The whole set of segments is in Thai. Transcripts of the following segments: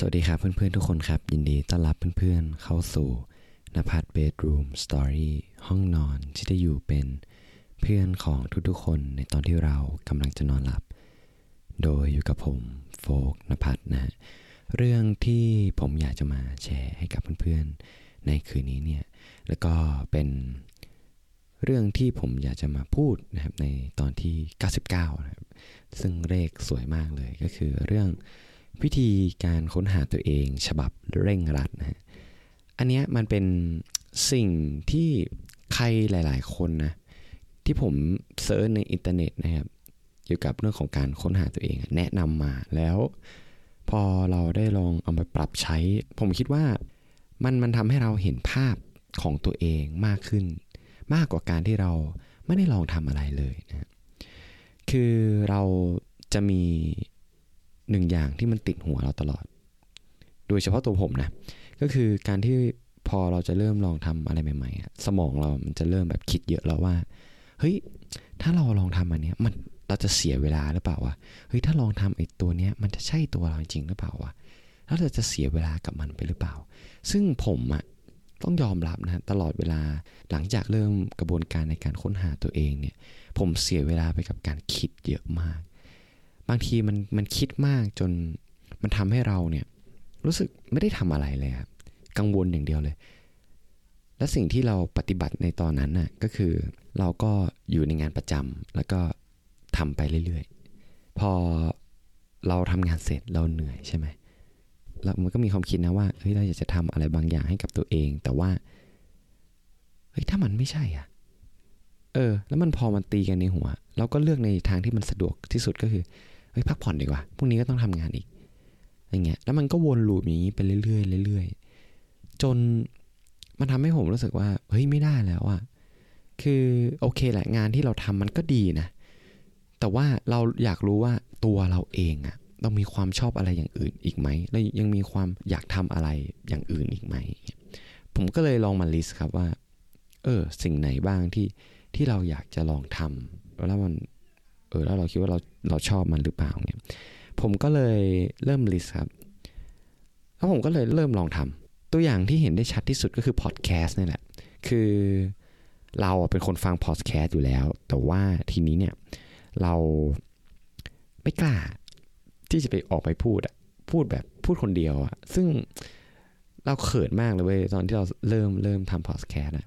สวัสดีครับเพื่อนๆทุกคนครับ ยินดีต้อนรับเพื่อนๆเข้าสู่นภัทรเบดรูมสตอรี่ห้องนอนที่จะอยู่เป็นเพื่อนของทุกๆคนในตอนที่เรากำลังจะนอนหลับ โดยอยู่กับผมโฟกนภัทรนะฮะเรื่องที่ผมอยากจะมาแชร์ให้กับเพื่อนๆในคืนนี้เนี่ยแล้วก็เป็นเรื่องที่ผมอยากจะมาพูดนะครับในตอนที่ 99นะครับซึ่งเลขสวยมากเลยก็คือเรื่อง วิธีการค้นหาตัวเองฉบับเร่งรัดนะฮะอันเนี้ยมันเป็นสิ่งที่ใครหลาย ๆ คนนะที่ผม search ในอินเทอร์เน็ตนะครับเกี่ยวกับเรื่องของการค้นหาตัวเองแนะนำมาแล้ว พอเราได้ลองเอาไปปรับใช้ ผมคิดว่ามันมันทำให้เราเห็นภาพของตัวเองมากขึ้น มากกว่าการที่เราไม่ได้ลองทำอะไรเลยนะคือเราจะมี หนึ่งอย่างที่มันติดหัวเราตลอด โดยเฉพาะตัวผมนะ ก็คือการที่พอเราจะเริ่มลองทำอะไรใหม่ๆ สมองเรา มันจะเริ่มแบบคิดเยอะแล้วว่า เฮ้ย ถ้าเราลองทำอันเนี้ย มัน เราจะเสียเวลาหรือเปล่าวะ เฮ้ย ถ้าลองทำไอ้ตัวเนี้ย มันจะใช่ตัวเราจริงหรือเปล่าวะ แล้วเราจะเสียเวลากับมันไปหรือเปล่า ซึ่งผมอะต้องยอมรับนะตลอดเวลาหลังจากเริ่มกระบวนการในการค้นหาตัวเองเนี่ย ผมเสียเวลาไปกับการคิดเยอะมาก บางทีมันมันคิดมากจนมันทำให้เราเนี่ยรู้สึกไม่ได้ทำอะไรเลยครับกังวลอย่างเดียวเลย และสิ่งที่เราปฏิบัติในตอนนั้นน่ะก็คือเราก็อยู่ในงานประจำแล้วก็ทำไปเรื่อยๆ พอเราทำงานเสร็จเราเหนื่อยใช่ไหมแล้วมันก็มีความคิดนะว่าเฮ้ยเราอยากจะทำอะไรบางอย่างให้กับตัวเอง แต่ว่าเฮ้ยถ้ามันไม่ใช่อะเออ แล้วมันพอมันตีกันในหัว เราก็เลือกในทางที่มันสะดวกที่สุดก็คือ เฮ้ยพักผ่อนดีกว่าพรุ่งนี้ก็ต้องทำงานอีกอย่างเงี้ยแล้วมันก็วนลูปอย่างนี้ไปเรื่อยๆเรื่อยๆจนมันทำให้ผมรู้สึกว่าเฮ้ยไม่ได้แล้วอะคือโอเคแหละงานที่เราทำมันก็ดีนะ แต่ว่าเราอยากรู้ว่าตัวเราเองอะเรามีความชอบอะไรอย่างอื่นอีกไหมแล้วยังมีความอยากทำอะไรอย่างอื่นอีกไหม ผมก็เลยลองมา list ครับว่า เออ สิ่งไหนบ้างที่ที่เราอยากจะลองทำแล้วมัน เออแล้วเราคิดว่าเราเราชอบมันหรือเปล่าเนี่ยผมก็เลยเริ่ม list ครับแล้วผมก็เลยเริ่มลองทำตัวอย่างที่เห็นได้ชัดที่สุดก็คือพอดแคสต์นี่แหละ คือเราเป็นคนฟังพอดแคสต์อยู่แล้ว แต่ว่าทีนี้เนี่ยเราไม่กล้าที่จะไปออกไปพูดอะพูดแบบพูดคนเดียวอะซึ่งเราเขินมากเลยเว้ยตอนที่เราเริ่มเริ่มทำพอดแคสต์อะ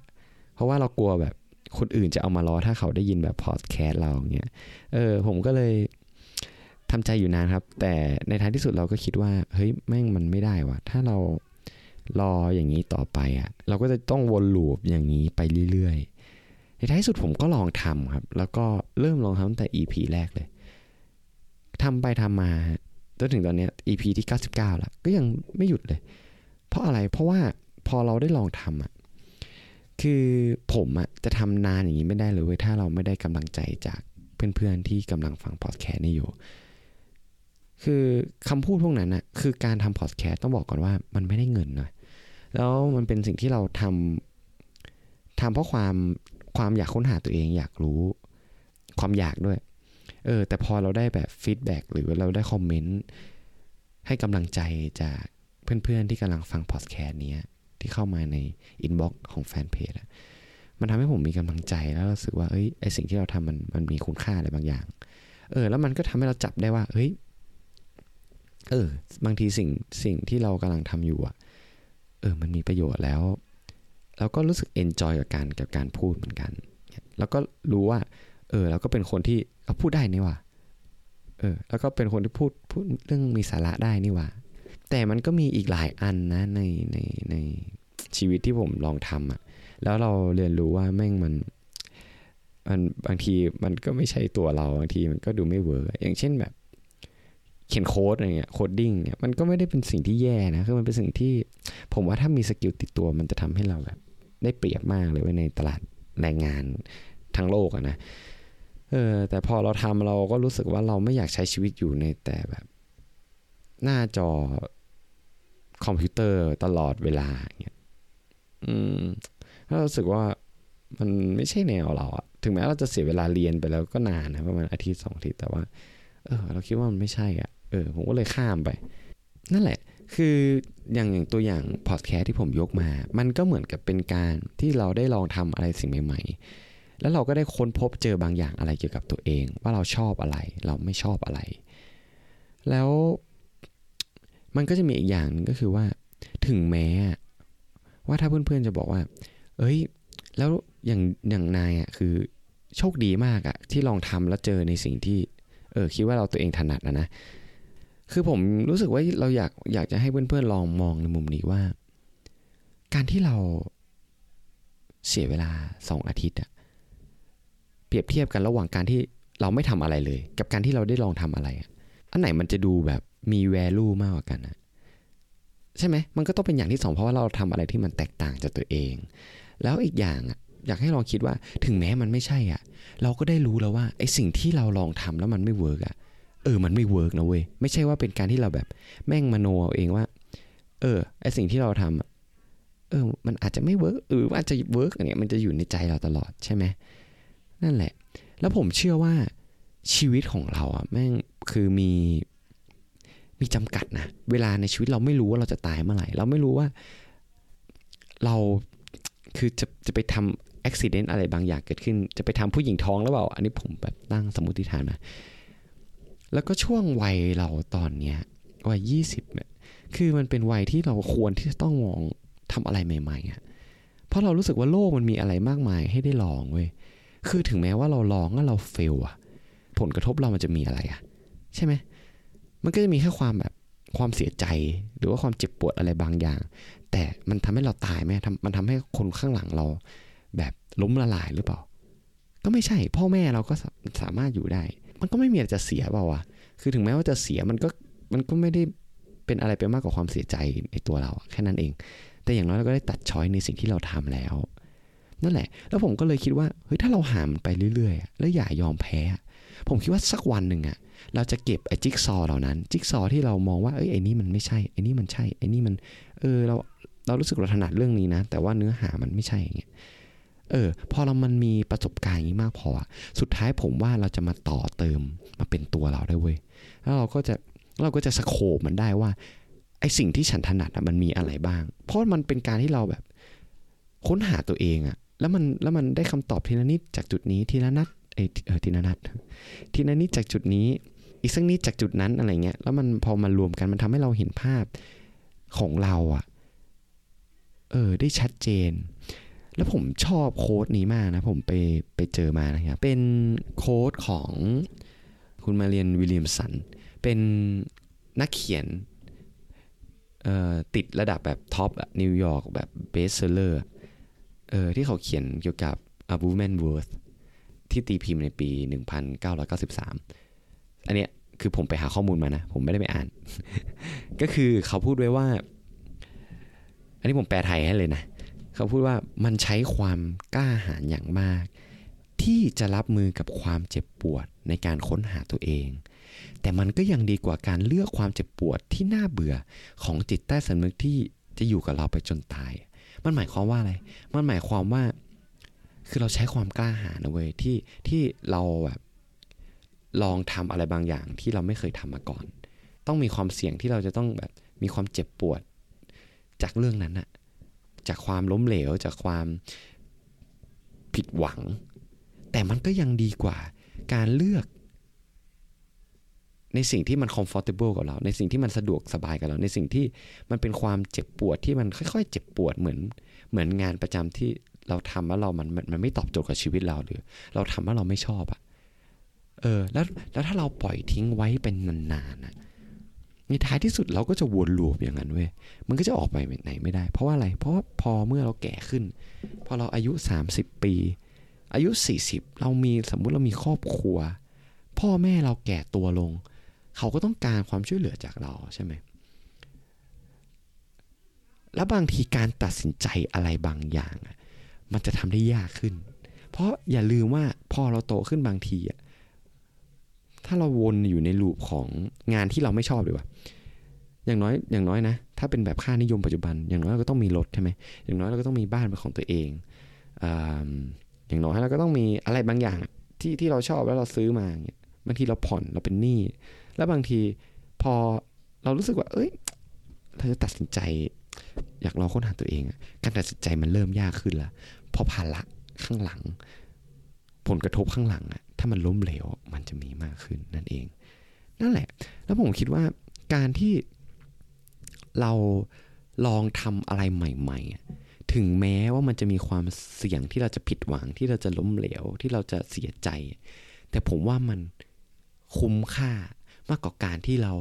เพราะว่าเรากลัวแบบ คนอื่นจะเอามาล้อถ้าเขาได้ยินแบบพอดแคสต์เราเงี้ยเออผมก็เลยทำใจอยู่นานครับ แต่ในท้ายที่สุดเราก็คิดว่า เฮ้ยแม่งมันไม่ได้วะถ้าเรารออย่างนี้ต่อไปอะ่ะ เราก็จะต้องวนลูปอย่างนี้ไปเรื่อยๆ ในท้ายที่สุดผมก็ลองทำครับ แล้วก็เริ่มลองทำตั้งแต่ EP แรกเลยทำไปทำมาจนถึงตอนนี้ EP ที่ 99 แล้ว ก็ยังไม่หยุดเลย เพราะอะไรเพราะว่าพอเราได้ลองทำอะ คือผมอะจะทำนานอย่างนี้ไม่ได้เลยเว้ยถ้าเราไม่ได้กำลังใจจากเพื่อนๆที่กำลังฟังพอดแคสต์นี่อยู่ คือคำพูดพวกนั้นอะคือการทำพอดแคสต์ต้องบอกก่อนว่ามันไม่ได้เงินนะแล้วมันเป็นสิ่งที่เราทำทำเพราะความความอยากค้นหาตัวเองอยากรู้ความอยากด้วย เออ แต่พอเราได้แบบ feedback หรือเราได้ comment ให้กำลังใจจากเพื่อนๆที่กำลังฟังพอดแคสต์นี้ ที่เข้ามาใน inbox ของแฟนเพจอะมันทำให้ผมมีกำลังใจแล้วรู้สึกว่าเอ้ยไอสิ่งที่เราทำมันมันมีคุณค่าอะไรบางอย่าง เออ แล้วมันก็ทำให้เราจับได้ว่า เฮ้ยเออ บางทีสิ่งสิ่งที่เรากำลังทำอยู่อะเออ มันมีประโยชน์แล้วแล้วก็รู้สึก enjoy กับการกับการพูดเหมือนกัน แล้วก็รู้ว่า เออเราก็เป็นคนที่เออพูดได้นี่หว่าเออ แล้วก็เป็นคนที่พูดพูดเรื่องมีสาระได้นี่หว่า แต่มันก็มีอีกหลายอันนะในในในชีวิตที่ผมลองทำอะแล้วเราเรียนรู้ว่าแม่งมัน มันบางทีมันก็ไม่ใช่ตัวเราบางทีมันก็ดูไม่ work อย่างเช่นแบบ เขียนโค้ดอะไรเงี้ย coding เนี่ยมันก็ไม่ได้เป็นสิ่งที่แย่นะคือมันเป็นสิ่งที่ ผมว่าถ้ามี skill ติดตัวมันจะทำให้เราแบบ ได้เปรียบมากเลยในตลาดแรงงานทั้งโลกอะนะเออแต่พอเราทำเราก็รู้สึกว่าเราไม่อยากใช้ชีวิตอยู่ในแต่แบบ หน้าจอ คอมพิวเตอร์ตลอดเวลาเงี้ยอืมถ้ารู้สึกว่ามันไม่ใช่แนวเราอะถึงแม้เราจะเสียเวลาเรียนไปแล้วก็นานนะประมาณอาทิตย์สองอาทิตย์แต่ว่า เออ เราคิดว่ามันไม่ใช่อะเออ ผมก็เลยข้ามไป นั่นแหละ คืออย่างอย่างตัวอย่างพอดแคสต์ที่ผมยกมา มันก็เหมือนกับเป็นการที่เราได้ลองทำอะไรสิ่งใหม่ ๆ แล้วเราก็ได้ค้นพบเจอบางอย่างอะไรเกี่ยวกับตัวเอง ว่าเราชอบอะไร เราไม่ชอบอะไร แล้ว มันก็จะมีอีกอย่างนึงก็คือว่า ถึงแม้ว่าถ้าเพื่อนๆจะบอกว่า เอ้ย แล้วอย่างอย่างนายอะคือโชคดีมากอะ ที่ลองทำแล้วเจอในสิ่งที่ เออคิดว่าเราตัวเองถนัดนะนะ คือผมรู้สึกว่าเราอยากอยากจะให้เพื่อนๆลองมองในมุมนี้ว่า การที่เราเสียเวลาสองอาทิตย์อะเปรียบเทียบกันระหว่างการที่เราไม่ทำอะไรเลย กับการที่เราได้ลองทำอะไรอะอันไหนมันจะดูแบบ มี value มากกว่ากันอะใช่ไหมมันก็ต้องเป็นอย่างที่สองเพราะว่าเราทำอะไรที่มันแตกต่างจากตัวเอง แล้วอีกอย่างอะอยากให้ลองคิดว่าถึงแม้มันไม่ใช่อะ เราก็ได้รู้แล้วว่าไอ้สิ่งที่เราลองทำแล้วมันไม่ work อะเออมันไม่ work นะเว้ยไม่ใช่ว่าเป็นการที่เราแบบแม่งมโนเอาเองว่า เออไอ้สิ่งที่เราทำอะเออมันอาจจะไม่ work หรืออาจจะ work เนี่ยมันจะอยู่ในใจเราตลอดใช่ไหมนั่นแหละ แล้วผมเชื่อว่าชีวิตของเราอะแม่งคือมี มีจำกัดนะเวลาในชีวิตเราไม่รู้ว่าเราจะตายเมื่อไหร่ เราไม่รู้ว่าเราคือจะจะไปทำอุบิเหตุอะไรบางอย่างเกิดขึ้น จะไปทำผู้หญิงท้องหรือเปล่า อันนี้ผมแบบตั้งสมมติฐานมาแล้วก็ช่วงวัยเราตอนเนี้ยวัยยี่สิบเนี่ยคือมันเป็นวัยที่เราควรที่จะต้องมองทำอะไรใหม่ๆอะเพราะเรารู้สึกว่าโลกมันมีอะไรมากมายให้ได้ลองเว้ยคือถึงแม้ว่าเราลองแล้วเราเฟลอะผลกระทบเรามันจะมีอะไรอะใช่ไหม มันก็จะมีแค่ความแบบความเสียใจหรือว่าความเจ็บปวดอะไรบางอย่าง แต่มันทำให้เราตายไหมมันทำให้คนข้างหลังเรา แบบล้มละลายหรือเปล่า ก็ไม่ใช่ พ่อแม่เราก็สามารถอยู่ได้ มันก็ไม่มีอะไรจะเสียเปล่าวะคือถึงแม้ว่าจะเสียมันก็มันก็ไม่ได้เป็นอะไรไปมากกว่าความเสียใจในตัวเราแค่นั้นเอง แต่อย่างน้อยเราก็ได้ตัดช้อยในสิ่งที่เราทำแล้ว นั่นแหละ แล้วผมก็เลยคิดว่าเฮ้ยถ้าเราหามไปเรื่อยๆ แล้วอย่ายอมแพ้ ผมคิดว่าสักวันหนึ่งอะเราจะเก็บไอ้จิ๊กซอเหล่านั้น จิ๊กซอที่เรามองว่าเอ้ยไอ้นี่มันไม่ใช่ไอ้นี่มันใช่ไอ้นี่มัน เออเราเรารู้สึกเราถนัดเรื่องนี้นะ แต่ว่าเนื้อหามันไม่ใช่อย่างเงี้ยเออพอเรามันมีประสบการณ์อย่างนี้มากพอสุดท้ายผมว่าเราจะมาต่อเติมมาเป็นตัวเราได้เว้ยแล้วเราก็จะเราก็จะสโคบมันได้ว่าไอสิ่งที่ฉันถนัดมันมีอะไรบ้าง เพราะมันเป็นการที่เราแบบค้นหาตัวเองอะแล้วมันแล้วมันได้คำตอบทีละนิดจากจุดนี้ทีละนัด ทีละนัดทีละนิดจากจุดนี้ อีกสักนิดจากจุดนั้นอะไรเงี้ยแล้วมันพอมารวมกันมันทำให้เราเห็นภาพของเราอะเออได้ชัดเจน แล้วผมชอบโค้ดนี้มากนะ ผมไปไปเจอมานะครับเป็น quote ของคุณ Marianne Williamson เป็นนักเขียนติดระดับแบบ top New York แบบ bestseller เออที่เขาเขียนเกี่ยวกับ A Woman's Worth ที่ตีพิมพ์ในปี 1993 อันเนี้ยคือผมไปหาข้อมูลมานะ ผมไม่ได้ไปอ่าน ก็คือเขาพูดไว้ว่า อันนี้ผมแปลไทยให้เลยนะ เขาพูดว่ามันใช้ความกล้าหาญอย่างมาก ที่จะรับมือกับความเจ็บปวดในการค้นหาตัวเอง แต่มันก็ยังดีกว่าการเลือกความเจ็บปวดที่น่าเบื่อของจิตใต้สำนึกที่จะอยู่กับเราไปจนตาย มันหมายความว่าอะไร มันหมายความว่า คือเราใช้ความกล้าหาญนะเว้ยที่ที่เราแบบลองทำอะไรบางอย่างที่เราไม่เคยทำมาก่อน ต้องมีความเสี่ยงที่เราจะต้องแบบมีความเจ็บปวด จากเรื่องนั้นอะจากความล้มเหลว จากความผิดหวัง แต่มันก็ยังดีกว่าการเลือก ในสิ่งที่มัน comfortable กับเรา ในสิ่งที่มันสะดวกสบายกับเรา ในสิ่งที่มันเป็นความเจ็บปวดที่มันค่อยๆ เจ็บปวดเหมือนเหมือนงานประจำที่ เราทำแล้วเรามันมันไม่ตอบโจทย์กับชีวิตเราหรือ เราทำแล้วเราไม่ชอบอะเออแล้วแล้วถ้าเราปล่อยทิ้งไว้เป็นนานๆนะในท้ายที่สุดเราก็จะวนลูปอย่างนั้นเว้ยมันก็จะออกไปไหนไม่ได้ เพราะว่าอะไร เพราะว่าพอเมื่อเราแก่ขึ้น พอเราอายุ 30 ปี อายุ 40 เรามีสมมุติเรามีครอบครัว พ่อแม่เราแก่ตัวลง เขาก็ต้องการความช่วยเหลือจากเราใช่ไหมแล้วบางทีการตัดสินใจอะไรบางอย่าง มันจะทำได้ยากขึ้น เพราะอย่าลืมว่าพอเราโตขึ้นบางทีอะถ้าเราวนอยู่ในลูปของงานที่เราไม่ชอบดีกว่า อย่างน้อยอย่างน้อยนะ ถ้าเป็นแบบค่านิยมปัจจุบัน อย่างน้อยเราก็ต้องมีรถใช่ไหมอย่างน้อยเราก็ต้องมีบ้านเป็นของตัวเองออย่างน้อยเราก็ต้องมีอะไรบางอย่างที่ที่เราชอบแล้วเราซื้อมาเงี้ยบางทีเราผ่อนเราเป็นหนี้แล้วบางทีพอเรารู้สึกว่า เอ้ย เราจะตัดสินใจ อยากลองค้นหาตัวเอง การตัดสินใจมันเริ่มยากขึ้นละ เพราะภาระข้างหลัง ผลกระทบข้างหลังอะถ้ามันล้มเหลวมันจะมีมากขึ้นนั่นเอง นั่นแหละ แล้วผมคิดว่าการที่เราลองทำอะไรใหม่ๆ ถึงแม้ว่ามันจะมีความเสี่ยงที่เราจะผิดหวังที่เราจะล้มเหลวที่เราจะเสียใจ แต่ผมว่ามันคุ้มค่ามากกว่าการที่เรา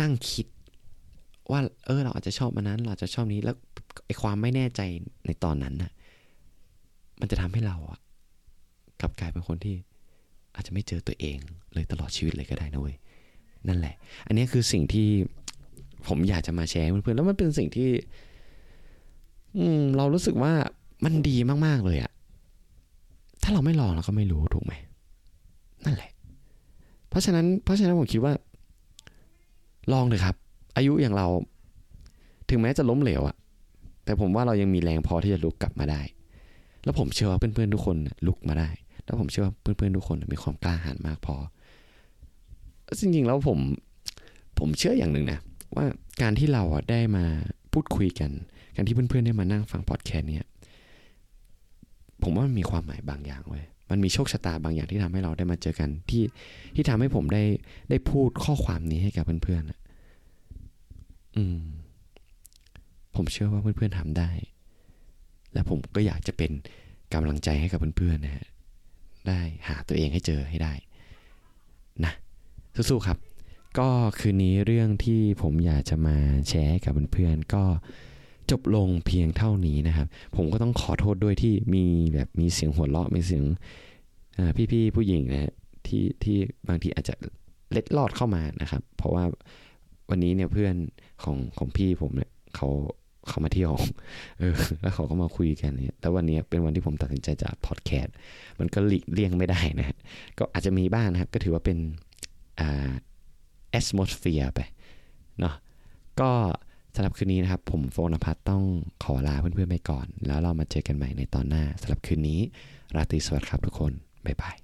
นั่งคิด ว่าเออเราอาจจะชอบมันนั้น เราจจะชอบนี้แล้วไอความไม่แน่ใจในตอนนั้นน่ะ มันจะทำให้เราอะกลับกลายเป็นคนที่อาจจะไม่เจอตัวเองเลยตลอดชีวิตเลยก็ได้นะเว้ยนั่นแหละ อันนี้คือสิ่งที่ผมอยากจะมาแชร์เพื่อนๆแล้วมันเป็นสิ่งที่ อืม เรารู้สึกว่ามันดีมากๆเลยอะถ้าเราไม่ลองเราก็ไม่รู้ถูกไหมนั่นแหละ เพราะฉะนั้นเพราะฉะนั้นผมคิดว่า ลองเลยครับ อายุอย่างเรา ถึงแม้จะล้มเหลวอะแต่ผมว่าเรายังมีแรงพอที่จะลุกกลับมาได้ แล้วผมเชื่อว่าเพื่อนๆทุกคนลุกมาได้ แล้วผมเชื่อว่าเพื่อนๆทุกคนมีความกล้าหาญมากพอจริงๆแล้วผมผมเชื่ออย่างหนึ่งนะว่าการที่เราได้มาพูดคุยกัน การที่เพื่อนๆได้มานั่งฟังพอดแคสต์เนี่ยผมว่ามันมีความหมายบางอย่างเว้ยมันมีโชคชะตาบางอย่างที่ทำให้เราได้มาเจอกันที่ที่ทำให้ผมได้ได้พูดข้อความนี้ให้กับเพื่อนๆอืม ผมเชื่อว่าเพื่อนๆทำได้ และผมก็อยากจะเป็นกำลังใจให้กับเพื่อนๆนะฮะได้หาตัวเองให้เจอให้ได้นะสู้ๆครับ ก็คืนนี้เรื่องที่ผมอยากจะมาแชร์กับเพื่อนๆก็จบลงเพียงเท่านี้นะครับ ผมก็ต้องขอโทษด้วยที่มีแบบมีเสียงหัวเราะมีเสียงพี่ๆผู้หญิงนะที่ที่บางทีอาจจะเล็ดลอดเข้ามานะครับ เพราะว่าวันนี้เนี่ยเพื่อนของของพี่ผมเนี่ยเขา เขามาเที่ยว เออ แล้วเขาก็มาคุยกันเนี่ยแล้ววันนี้เป็นวันที่ผมตัดสินใจจะพอดแคสต์ มันก็หลีกเลี่ยงไม่ได้นะก็อาจจะมีบ้างนะครับ ก็ถือว่าเป็นอ่า atmosphere ไป เนาะ ก็สำหรับคืนนี้นะครับ ผมโฟนพัทต้องขอลาเพื่อนๆไปก่อน แล้วเรามาเจอกันใหม่ในตอนหน้าสำหรับคืนนี้ ราตรีสวัสดิ์ครับทุกคน บ๊ายบาย